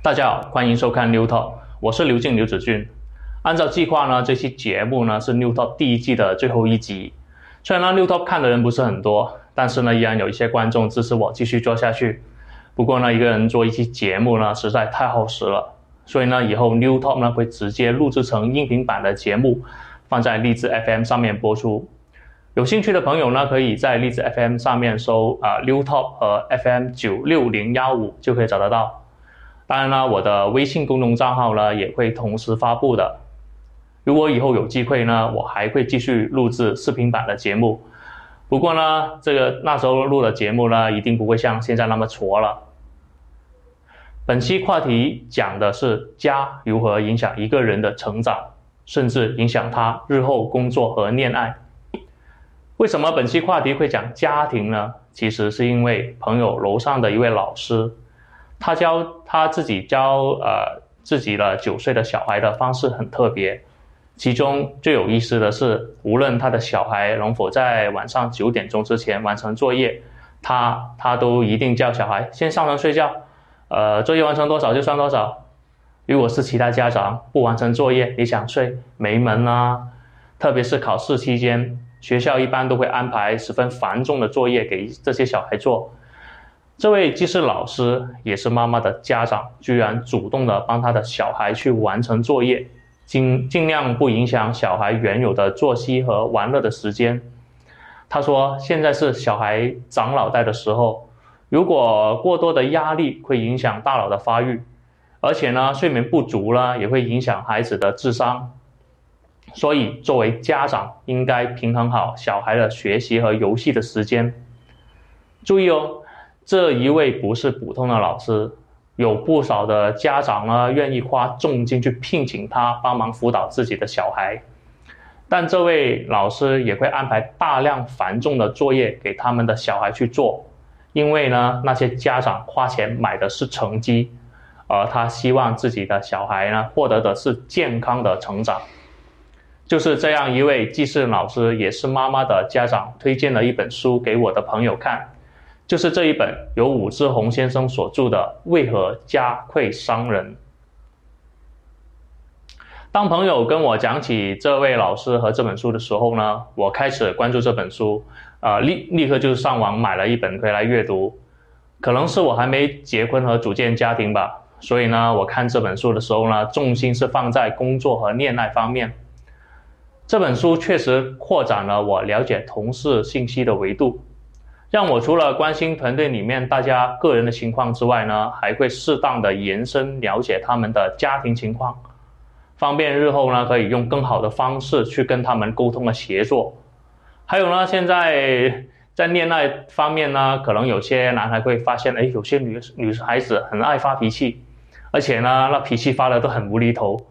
大家好，欢迎收看 New Talk，我是刘静刘子俊。按照计划呢，这期节目呢是 New Talk 第一季的最后一集。虽然呢 New Talk 看的人不是很多，但是呢依然有一些观众支持我继续做下去。不过呢，一个人做一期节目呢实在太耗时了，所以呢以后 New Talk 呢会直接录制成音频版的节目，放在荔枝 FM 上面播出。有兴趣的朋友呢，可以在荔枝 FM 上面搜啊 New Talk 和 FM 九六零幺五就可以找得到。当然了，我的微信公众账号呢也会同时发布的。如果以后有机会呢，我还会继续录制视频版的节目。不过呢，这个那时候录的节目呢，一定不会像现在那么挫了。本期话题讲的是家如何影响一个人的成长，甚至影响他日后工作和恋爱。为什么本期话题会讲家庭呢？其实是因为朋友楼上的一位老师。他教他自己教呃自己的九岁的小孩的方式很特别，其中最有意思的是，无论他的小孩能否在晚上九点钟之前完成作业，他他都一定叫小孩先上床睡觉，呃，作业完成多少就算多少。如果是其他家长不完成作业，你想睡没门啊！特别是考试期间，学校一般都会安排十分繁重的作业给这些小孩做。这位既是老师也是妈妈的家长，居然主动的帮他的小孩去完成作业，尽尽量不影响小孩原有的作息和玩乐的时间。他说：“现在是小孩长脑袋的时候，如果过多的压力会影响大脑的发育，而且呢，睡眠不足呢也会影响孩子的智商。所以，作为家长应该平衡好小孩的学习和游戏的时间。注意哦。”这一位不是普通的老师，有不少的家长呢愿意花重金去聘请他帮忙辅导自己的小孩，但这位老师也会安排大量繁重的作业给他们的小孩去做，因为呢那些家长花钱买的是成绩，而他希望自己的小孩呢获得的是健康的成长。就是这样一位既是老师也是妈妈的家长推荐了一本书给我的朋友看。就是这一本由武志红先生所著的《为何家会伤人》。当朋友跟我讲起这位老师和这本书的时候呢，我开始关注这本书，啊，立立刻就上网买了一本回来阅读。可能是我还没结婚和组建家庭吧，所以呢，我看这本书的时候呢，重心是放在工作和恋爱方面。这本书确实扩展了我了解同事信息的维度。让我除了关心团队里面大家个人的情况之外呢，还会适当的延伸了解他们的家庭情况，方便日后呢可以用更好的方式去跟他们沟通和协作。还有呢，现在在恋爱方面呢，可能有些男孩会发现，哎，有些女女孩子很爱发脾气，而且呢，那脾气发的都很无厘头，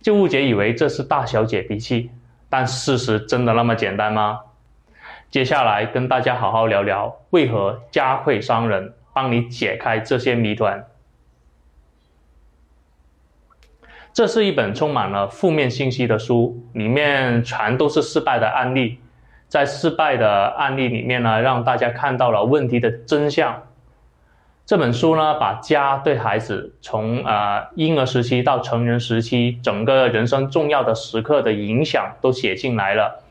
就误解以为这是大小姐脾气，但事实真的那么简单吗？接下来跟大家好好聊聊为何家会伤人，帮你解开这些谜团。这是一本充满了负面信息的书，里面全都是失败的案例。在失败的案例里面呢，让大家看到了问题的真相。这本书呢，把家对孩子从啊婴儿时期到成人时期整个人生重要的时刻的影响都写进来了。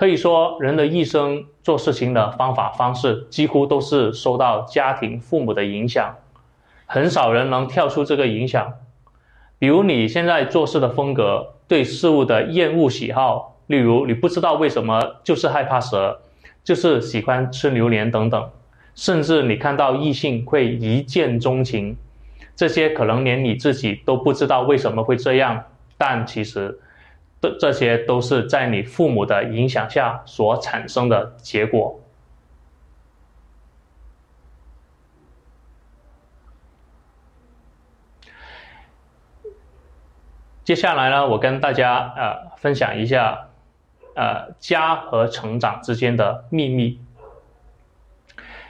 可以说，人的一生做事情的方法方式几乎都是受到家庭父母的影响，很少人能跳出这个影响。比如你现在做事的风格、对事物的厌恶喜好，例如你不知道为什么就是害怕蛇，就是喜欢吃榴莲等等，甚至你看到异性会一见钟情，这些可能连你自己都不知道为什么会这样，但其实。这这些都是在你父母的影响下所产生的结果。接下来呢，我跟大家呃分享一下，呃家和成长之间的秘密。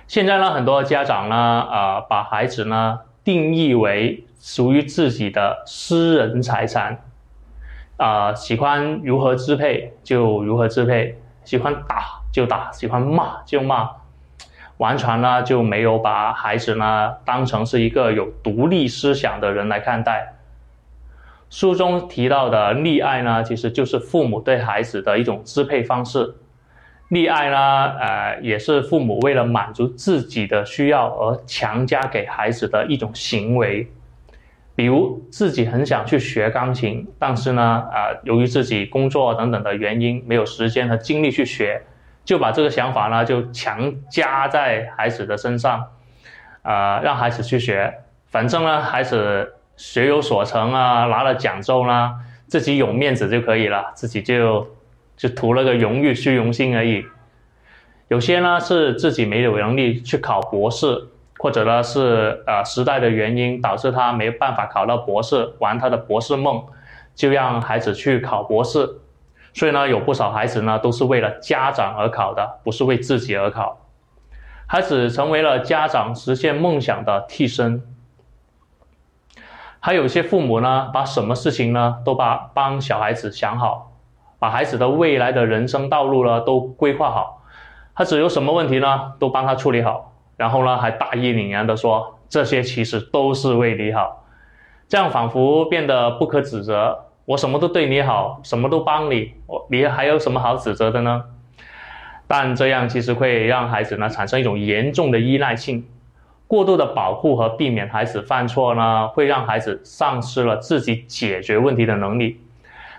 现在呢，很多家长呢，啊把孩子呢定义为属于自己的私人财产。啊，喜欢如何支配就如何支配，喜欢打就打，喜欢骂就骂。完全呢就没有把孩子呢当成是一个有独立思想的人来看待。书中提到的溺爱呢，其实就是父母对孩子的一种支配方式。溺爱呢，呃，也是父母为了满足自己的需要而强加给孩子的一种行为。比如自己很想去学钢琴，但是呢，啊，由于自己工作等等的原因，没有时间和精力去学。就把这个想法呢，就强加在孩子的身上，啊，让孩子去学，反正呢，孩子学有所成啊，拿了奖之后呢，自己有面子就可以了，自己就就图了个荣誉、虚荣心而已。有些呢是自己没有能力去考博士，或者呢是呃时代的原因导致他没办法考到博士，完他的博士梦，就让孩子去考博士。所以呢，有不少孩子呢都是为了家长而考的，不是为自己而考。孩子成为了家长实现梦想的替身。还有一些父母呢，把什么事情呢都把帮小孩子想好，把孩子的未来的人生道路呢都规划好，孩子有什么问题呢都帮他处理好，然后呢还大义凛然的说这些其实都是为你好，这样仿佛变得不可指责。我什么都对你好，什么都帮你，我你还有什么好指责的呢？但这样其实会让孩子呢产生一种严重的依赖性，过度的保护和避免孩子犯错呢，会让孩子丧失了自己解决问题的能力。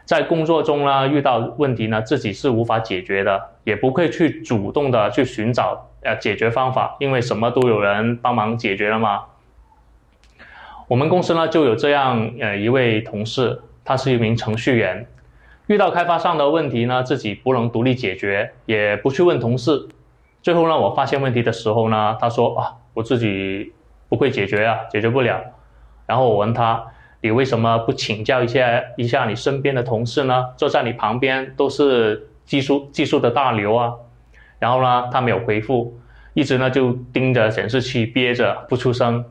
在工作中呢遇到问题呢，自己是无法解决的，也不会去主动的去寻找呃解决方法，因为什么都有人帮忙解决了嘛。我们公司呢就有这样呃一位同事。他是一名程序员，遇到开发商的问题呢，自己不能独立解决，也不去问同事。最后呢，我发现问题的时候呢，他说啊，我自己不会解决啊，解决不了。然后我问他，你为什么不请教一下一下你身边的同事呢？坐在你旁边都是技术技术的大牛啊。然后呢，他没有回复，一直呢就盯着显示器憋着不出声。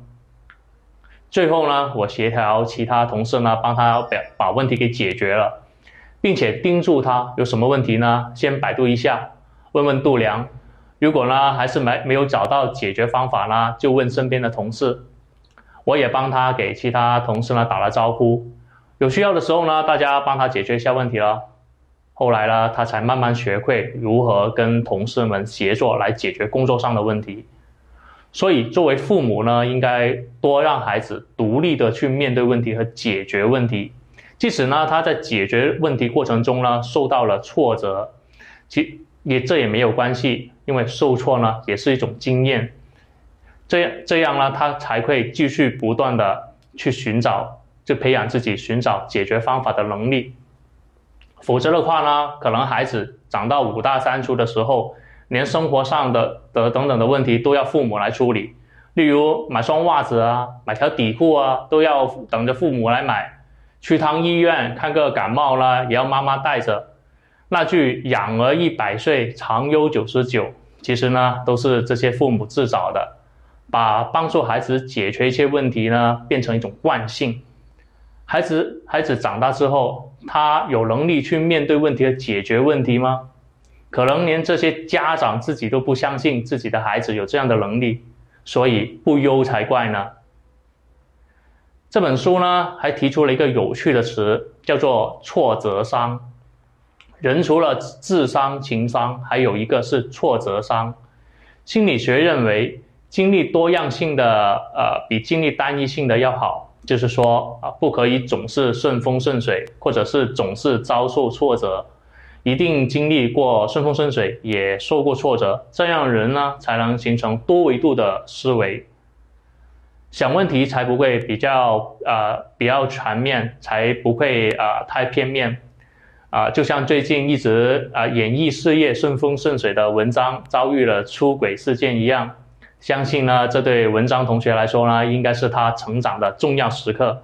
最后呢，我协调其他同事呢，帮他把把问题给解决了，并且叮嘱他有什么问题呢，先百度一下，问问度量。如果呢还是没没有找到解决方法呢，就问身边的同事。我也帮他给其他同事呢打了招呼，有需要的时候呢，大家帮他解决一下问题了。后来呢，他才慢慢学会如何跟同事们协作来解决工作上的问题。所以，作为父母呢，应该多让孩子独立的去面对问题和解决问题。即使呢，他在解决问题过程中呢，受到了挫折，其也这也没有关系，因为受挫呢，也是一种经验。这样这样呢，他才会继续不断的去寻找，就培养自己寻找解决方法的能力。否则的话呢，可能孩子长到五大三粗的时候。连生活上的的等等的问题都要父母来处理，例如买双袜子啊，买条底裤啊，都要等着父母来买。去趟医院看个感冒啦，也要妈妈带着。那句“养儿一百岁，长忧九十九”，其实呢，都是这些父母自找的，把帮助孩子解决一些问题呢，变成一种惯性。孩子孩子长大之后，他有能力去面对问题和解决问题吗？可能连这些家长自己都不相信自己的孩子有这样的能力，所以不忧才怪呢。这本书呢还提出了一个有趣的词，叫做挫折伤。人除了智商、情商，还有一个是挫折伤。心理学认为，经历多样性的呃比经历单一性的要好，就是说啊不可以总是顺风顺水，或者是总是遭受挫折。一定经历过顺风顺水，也受过挫折，这样人呢才能形成多维度的思维，想问题才不会比较呃比较全面，才不会啊太片面，啊就像最近一直啊演艺事业顺风顺水的文章遭遇了出轨事件一样，相信呢这对文章同学来说呢，应该是他成长的重要时刻。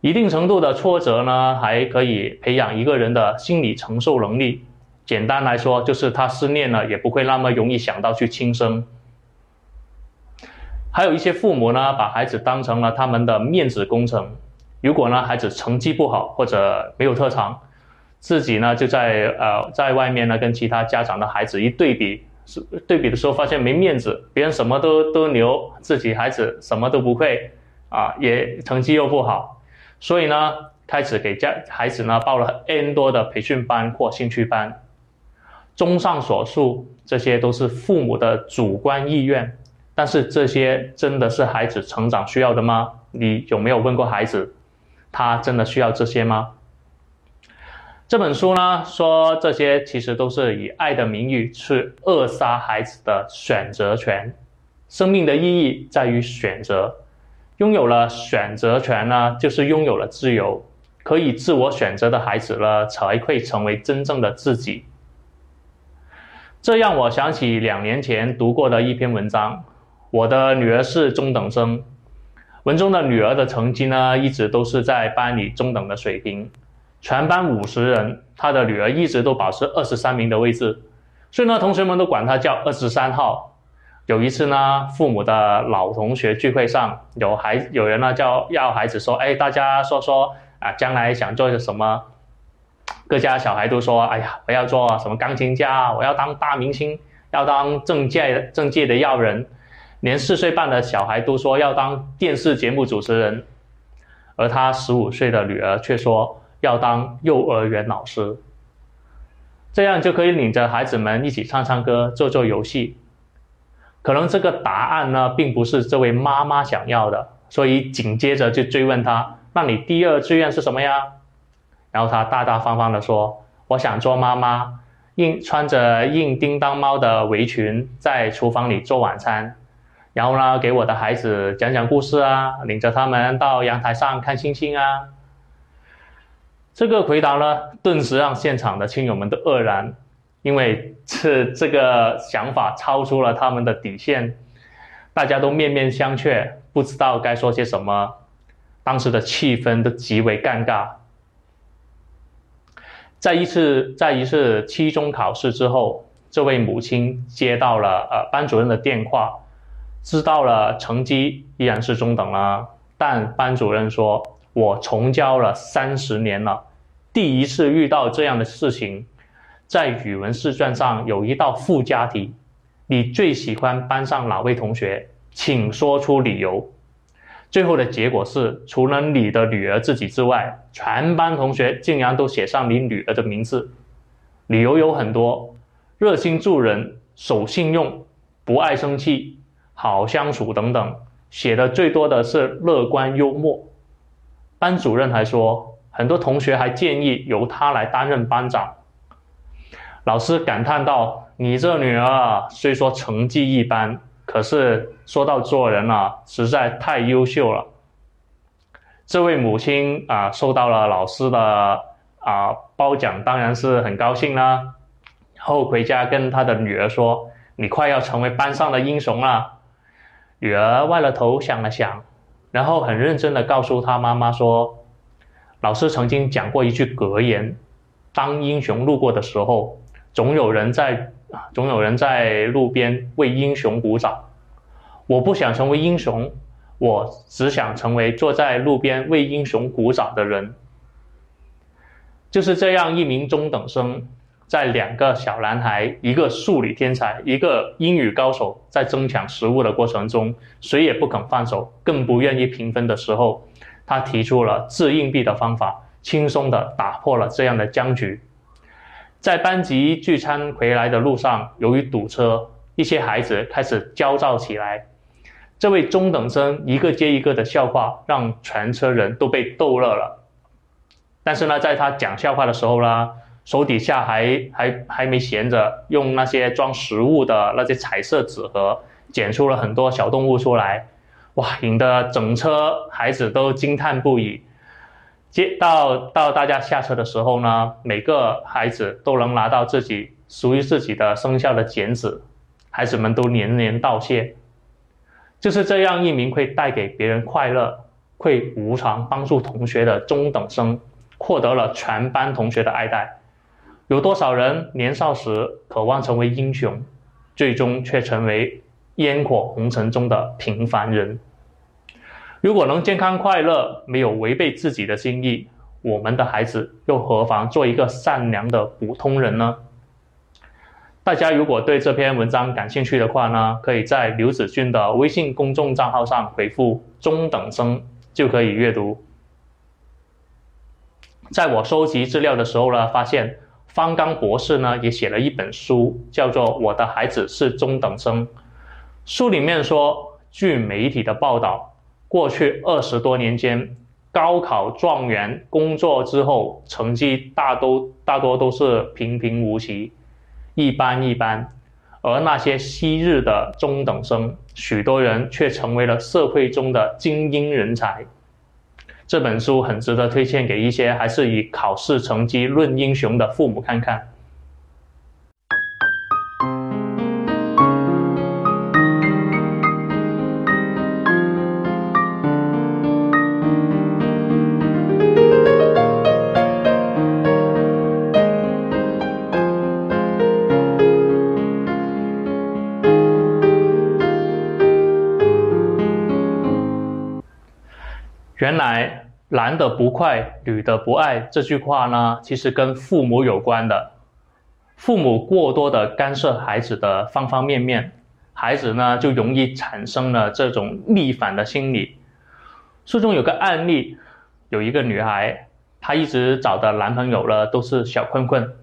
一定程度的挫折呢，还可以培养一个人的心理承受能力。简单来说，就是他失恋了也不会那么容易想到去轻生。还有一些父母呢，把孩子当成了他们的面子工程。如果呢孩子成绩不好或者没有特长，自己呢就在呃在外面呢跟其他家长的孩子一对比，是对比的时候发现没面子，别人什么都都牛，自己孩子什么都不会，啊，也成绩又不好，所以呢，开始给家孩子呢报了 N 多的培训班或兴趣班。综上所述，这些都是父母的主观意愿，但是这些真的是孩子成长需要的吗？你有没有问过孩子，他真的需要这些吗？这本书呢说，这些其实都是以爱的名义去扼杀孩子的选择权。生命的意义在于选择，拥有了选择权呢，就是拥有了自由。可以自我选择的孩子呢，才会成为真正的自己。这让我想起两年前读过的一篇文章。我的女儿是中等生，文中的女儿的成绩呢，一直都是在班里中等的水平。全班五十人，他的女儿一直都保持二十三名的位置，所以呢，同学们都管他叫二十三号。有一次呢，父母的老同学聚会上，有孩有人呢叫要孩子说，哎，大家说说啊，将来想做什么？各家小孩都说，哎呀，我要做什么钢琴家，我要当大明星，要当政界政界的要人。连四岁半的小孩都说要当电视节目主持人，而他十五岁的女儿却说。要当幼儿园老师，这样就可以领着孩子们一起唱唱歌、做做游戏。可能这个答案呢，并不是这位妈妈想要的，所以紧接着就追问他：“那你第二志愿是什么呀？”然后他大大方方的说：“我想做妈妈，印穿着印叮当猫的围裙，在厨房里做晚餐，然后呢，给我的孩子讲讲故事啊，领着他们到阳台上看星星啊。”这个回答呢，顿时让现场的亲友们都愕然，因为这这个想法超出了他们的底线，大家都面面相觑，不知道该说些什么，当时的气氛都极为尴尬。在一次在一次期中考试之后，这位母亲接到了呃班主任的电话，知道了成绩依然是中等了，但班主任说。我从教了三十年了，第一次遇到这样的事情。在语文试卷上有一道附加题，你最喜欢班上哪位同学？请说出理由。最后的结果是，除了你的女儿自己之外，全班同学竟然都写上你女儿的名字。理由有很多：热心助人、守信用、不爱生气、好相处等等。写的最多的是乐观幽默。班主任还说，很多同学还建议由他来担任班长。老师感叹道：“你这女儿虽说成绩一般，可是说到做人啊，实在太优秀了。”这位母亲啊，受到了老师的啊褒奖，当然是很高兴啦。后回家跟他的女儿说：“你快要成为班上的英雄了。”女儿歪了头想了想。然后很认真的告诉他妈妈说：“老师曾经讲过一句格言，当英雄路过的时候，总有人在总有人在路边为英雄鼓掌。我不想成为英雄，我只想成为坐在路边为英雄鼓掌的人。”就是这样一名中等生。在两个小男孩，一个数理天才，一个英语高手，在争抢食物的过程中，谁也不肯放手，更不愿意平分的时候，他提出了掷硬币的方法，轻松地打破了这样的僵局。在班级聚餐回来的路上，由于堵车，一些孩子开始焦躁起来。这位中等生一个接一个的笑话，让全车人都被逗乐了。但是呢，在他讲笑话的时候呢，手底下还还还没闲着，用那些装食物的那些彩色纸盒剪出了很多小动物出来，哇，引得整车孩子都惊叹不已。接到到大家下车的时候呢，每个孩子都能拿到自己属于自己的生肖的剪纸，孩子们都连连道谢。就是这样一名会带给别人快乐、会无偿帮助同学的中等生，获得了全班同学的爱戴。有多少人年少时渴望成为英雄，最终却成为烟火红尘中的平凡人？如果能健康快乐，没有违背自己的心意，我们的孩子又何妨做一个善良的普通人呢？大家如果对这篇文章感兴趣的话呢，可以在刘子俊的微信公众账号上回复“中等生”就可以阅读。在我收集资料的时候呢，发现方刚博士呢也写了一本书，叫做《我的孩子是中等生》。书里面说，据媒体的报道，过去二十多年间，高考状元工作之后，成绩大都大多都是平平无奇。一般一般，而那些昔日的中等生，许多人却成为了社会中的精英人才。这本书很值得推荐给一些还是以考试成绩论英雄的父母看看。原来男的不快，女的不爱这句话呢，其实跟父母有关的。父母过多的干涉孩子的方方面面，孩子呢就容易产生了这种逆反的心理。书中有个案例，有一个女孩，她一直找的男朋友呢都是小困困，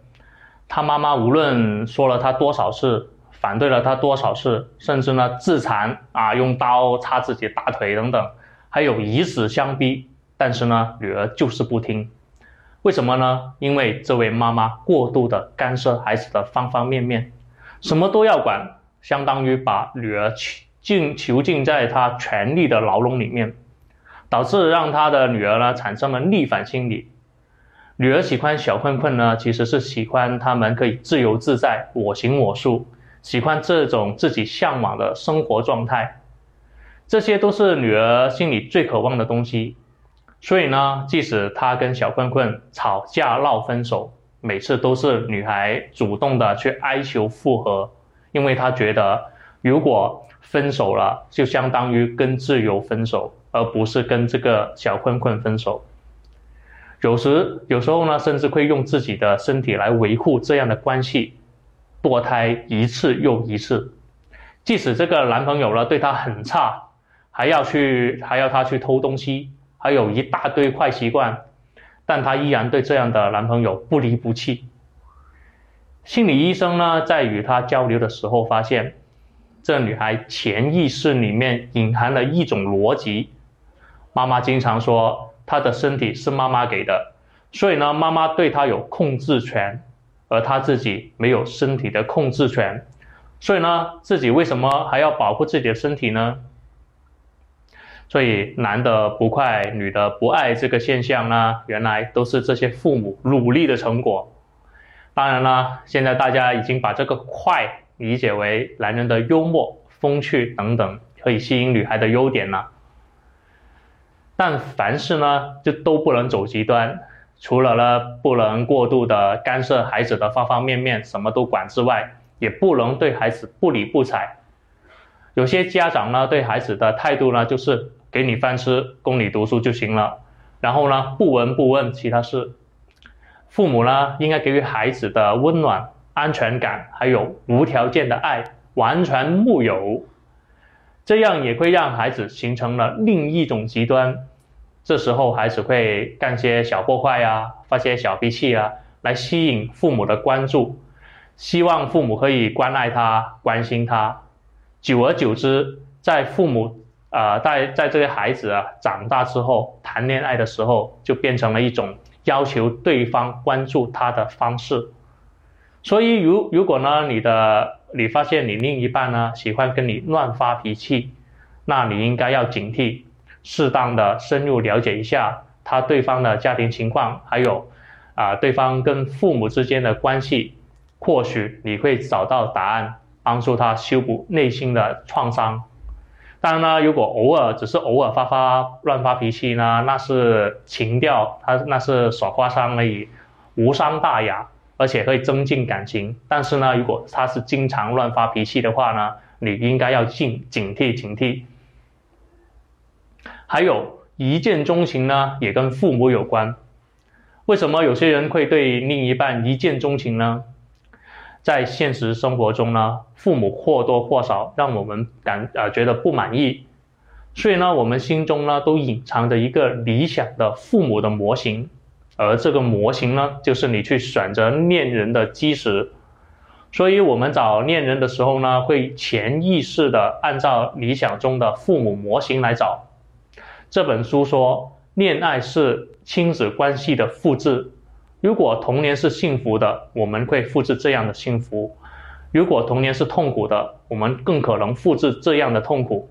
她妈妈无论说了她多少次，反对了她多少次，甚至呢自残啊，用刀插自己大腿等等。还有以死相逼，但是呢，女儿就是不听，为什么呢？因为这位妈妈过度的干涉孩子的方方面面，什么都要管，相当于把女儿囚禁囚禁在她权力的牢笼里面，导致让他的女儿呢产生了逆反心理。女儿喜欢小困困呢，其实是喜欢他们可以自由自在、我行我素，喜欢这种自己向往的生活状态。这些都是女儿心里最渴望的东西，所以呢，即使她跟小困困吵架闹分手，每次都是女孩主动的去哀求复合，因为她觉得如果分手了，就相当于跟自由分手，而不是跟这个小困困分手。有时，有时候呢，甚至会用自己的身体来维护这样的关系，堕胎一次又一次，即使这个男朋友呢对她很差。还要去，还要他去偷东西，还有一大堆坏习惯，但她依然对这样的男朋友不离不弃。心理医生呢，在与她交流的时候发现，这女孩潜意识里面隐含了一种逻辑。妈妈经常说，她的身体是妈妈给的，所以呢，妈妈对她有控制权，而她自己没有身体的控制权，所以呢，自己为什么还要保护自己的身体呢？所以男的不快，女的不爱这个现象呢，原来都是这些父母努力的成果。当然了，现在大家已经把这个快理解为男人的幽默、风趣等等可以吸引女孩的优点了。但凡事呢，就都不能走极端，除了呢不能过度的干涉孩子的方方面面，什么都管之外，也不能对孩子不理不睬。有些家长呢，对孩子的态度呢，就是。给你饭吃，供你读书就行了。然后呢，不闻不问其他事。父母呢，应该给予孩子的温暖、安全感，还有无条件的爱，完全木有。这样也会让孩子形成了另一种极端。这时候，孩子会干些小破坏啊，发些小脾气啊，来吸引父母的关注，希望父母可以关爱他、关心他。久而久之，在父母。呃，在在这些孩子啊长大之后，谈恋爱的时候，就变成了一种要求对方关注他的方式。所以，如如果呢，你的你发现你另一半呢喜欢跟你乱发脾气，那你应该要警惕，适当的深入了解一下他对方的家庭情况，还有啊对方跟父母之间的关系，或许你会找到答案，帮助他修补内心的创伤。当然呢，如果偶尔只是偶尔发发乱发脾气呢，那是情调，他那是耍花枪而已，无伤大雅，而且可以增进感情。但是呢，如果他是经常乱发脾气的话呢，你应该要警警惕警惕。还有一见钟情呢，也跟父母有关。为什么有些人会对另一半一见钟情呢？在现实生活中呢，父母或多或少让我们感呃觉得不满意，所以呢，我们心中呢都隐藏着一个理想的父母的模型，而这个模型呢，就是你去选择恋人的基石。所以，我们找恋人的时候呢，会潜意识的按照理想中的父母模型来找。这本书说，恋爱是亲子关系的复制。如果童年是幸福的，我们会复制这样的幸福；如果童年是痛苦的，我们更可能复制这样的痛苦。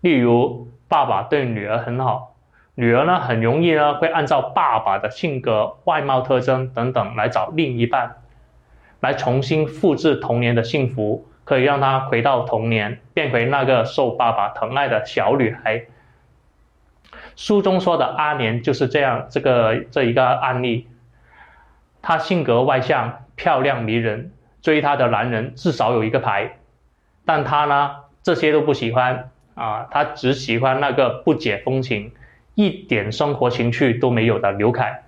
例如，爸爸对女儿很好，女儿呢很容易呢会按照爸爸的性格、外貌特征等等来找另一半。来重新复制童年的幸福，可以让她回到童年，变回那个受爸爸疼爱的小女孩。书中说的阿莲就是这样，这个这一个案例。她性格外向，漂亮迷人，追她的男人至少有一个牌，但她呢，这些都不喜欢啊，她只喜欢那个不解风情、一点生活情趣都没有的刘凯。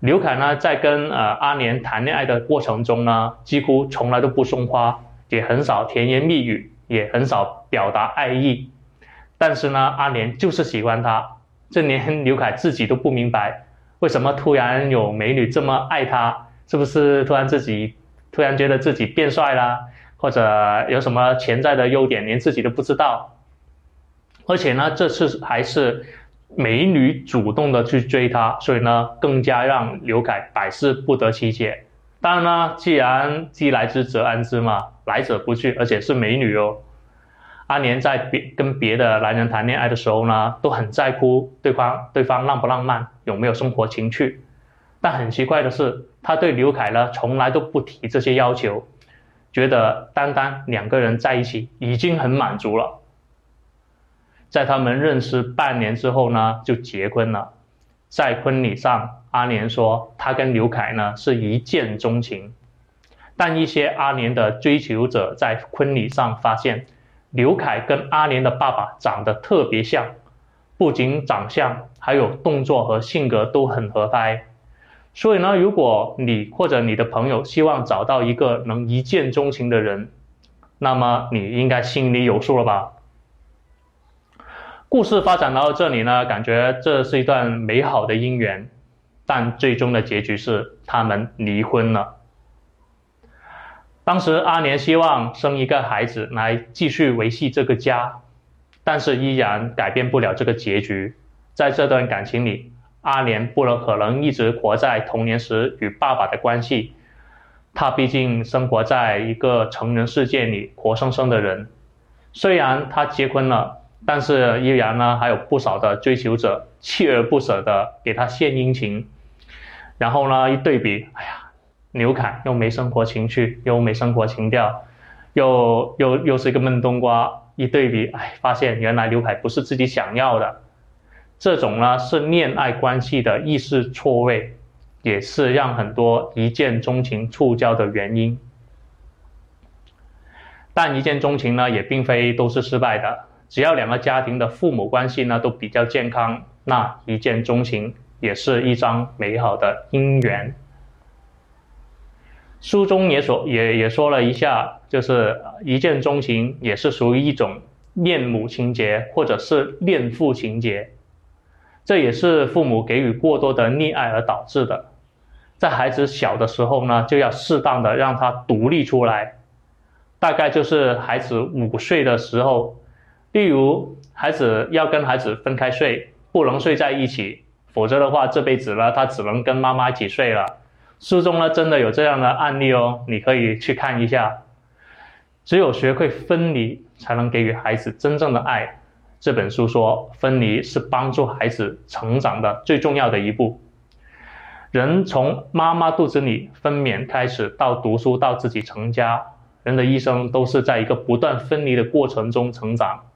刘凯呢，在跟呃阿莲谈恋爱的过程中呢，几乎从来都不送花，也很少甜言蜜语，也很少表达爱意。但是呢，阿莲就是喜欢他，这连刘凯自己都不明白，为什么突然有美女这么爱他？是不是突然自己突然觉得自己变帅啦，或者有什么潜在的优点，连自己都不知道？而且呢，这次还是。美女主动的去追他，所以呢，更加让刘凯百思不得其解。当然呢，既然既来之则安之嘛，来者不拒，而且是美女哦。阿年在别跟别的男人谈恋爱的时候呢，都很在乎对方对方浪不浪漫，有没有生活情趣。但很奇怪的是，他对刘凯呢，从来都不提这些要求，觉得单单两个人在一起已经很满足了。在他们认识半年之后呢，就结婚了。在婚礼上，阿莲说她跟刘凯呢是一见钟情。但一些阿莲的追求者在婚礼上发现，刘凯跟阿莲的爸爸长得特别像，不仅长相，还有动作和性格都很合拍。所以呢，如果你或者你的朋友希望找到一个能一见钟情的人，那么你应该心里有数了吧？故事发展到这里呢，感觉这是一段美好的姻缘，但最终的结局是他们离婚了。当时阿莲希望生一个孩子来继续维系这个家，但是依然改变不了这个结局。在这段感情里，阿莲不能可能一直活在童年时与爸爸的关系，他毕竟生活在一个成人世界里，活生生的人。虽然他结婚了。但是依然呢，还有不少的追求者锲而不舍的给他献殷勤，然后呢，一对比，哎呀，刘凯又没生活情趣，又没生活情调，又又又是一个闷冬瓜，一对比，哎，发现原来刘海不是自己想要的，这种呢是恋爱关系的意识错位，也是让很多一见钟情触礁的原因。但一见钟情呢，也并非都是失败的。只要两个家庭的父母关系呢都比较健康，那一见钟情也是一张美好的姻缘。书中也说也也说了一下，就是一见钟情也是属于一种恋母情节或者是恋父情节，这也是父母给予过多的溺爱而导致的。在孩子小的时候呢，就要适当的让他独立出来，大概就是孩子五岁的时候。例如，孩子要跟孩子分开睡，不能睡在一起，否则的话，这辈子呢，他只能跟妈妈一起睡了。书中呢，真的有这样的案例哦，你可以去看一下。只有学会分离，才能给予孩子真正的爱。这本书说，分离是帮助孩子成长的最重要的一步。人从妈妈肚子里分娩开始，到读书，到自己成家，人的一生都是在一个不断分离的过程中成长。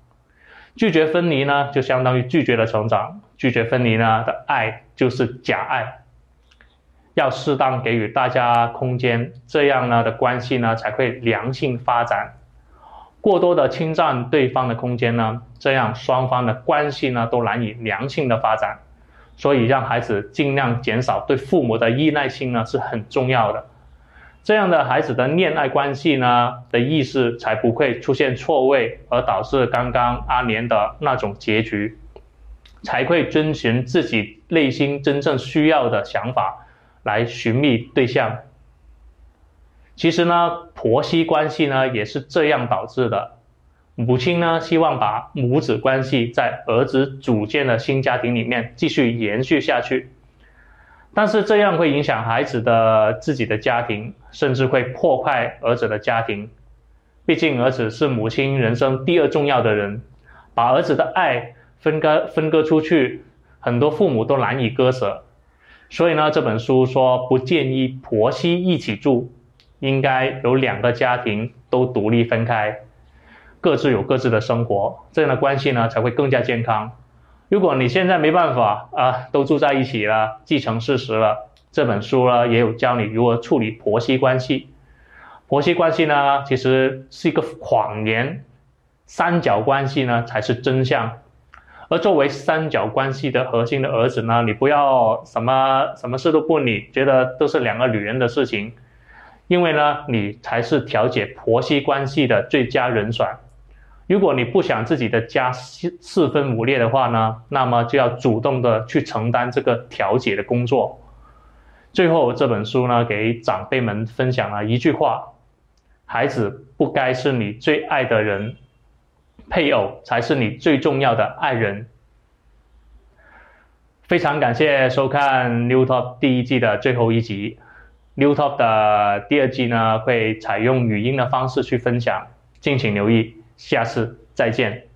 拒绝分离呢，就相当于拒绝了成长；拒绝分离呢的爱就是假爱。要适当给予大家空间，这样呢的关系呢才会良性发展。过多的侵占对方的空间呢，这样双方的关系呢都难以良性的发展。所以让孩子尽量减少对父母的依赖性呢是很重要的。这样的孩子的恋爱关系呢的意识才不会出现错位，而导致刚刚阿年的那种结局，才会遵循自己内心真正需要的想法来寻觅对象。其实呢，婆媳关系呢也是这样导致的。母亲呢希望把母子关系在儿子组建的新家庭里面继续延续下去，但是这样会影响孩子的自己的家庭，甚至会破坏儿子的家庭。毕竟儿子是母亲人生第二重要的人，把儿子的爱分割分割出去，很多父母都难以割舍。所以呢，这本书说不建议婆媳一起住。应该有两个家庭都独立分开，各自有各自的生活，这样的关系呢才会更加健康。如果你现在没办法啊，都住在一起了，既成事实了，这本书呢也有教你如何处理婆媳关系。婆媳关系呢其实是一个谎言，三角关系呢才是真相。而作为三角关系的核心的儿子呢，你不要什么什么事都不理，觉得都是两个女人的事情。因为呢，你才是调解婆媳关系的最佳人选。如果你不想自己的家四四分五裂的话呢，那么就要主动的去承担这个调解的工作。最后这本书呢，给长辈们分享了一句话：孩子不该是你最爱的人，配偶才是你最重要的爱人。非常感谢收看《New Top》第一季的最后一集。New Top 的第二季呢，会采用语音的方式去分享，敬请留意，下次再见。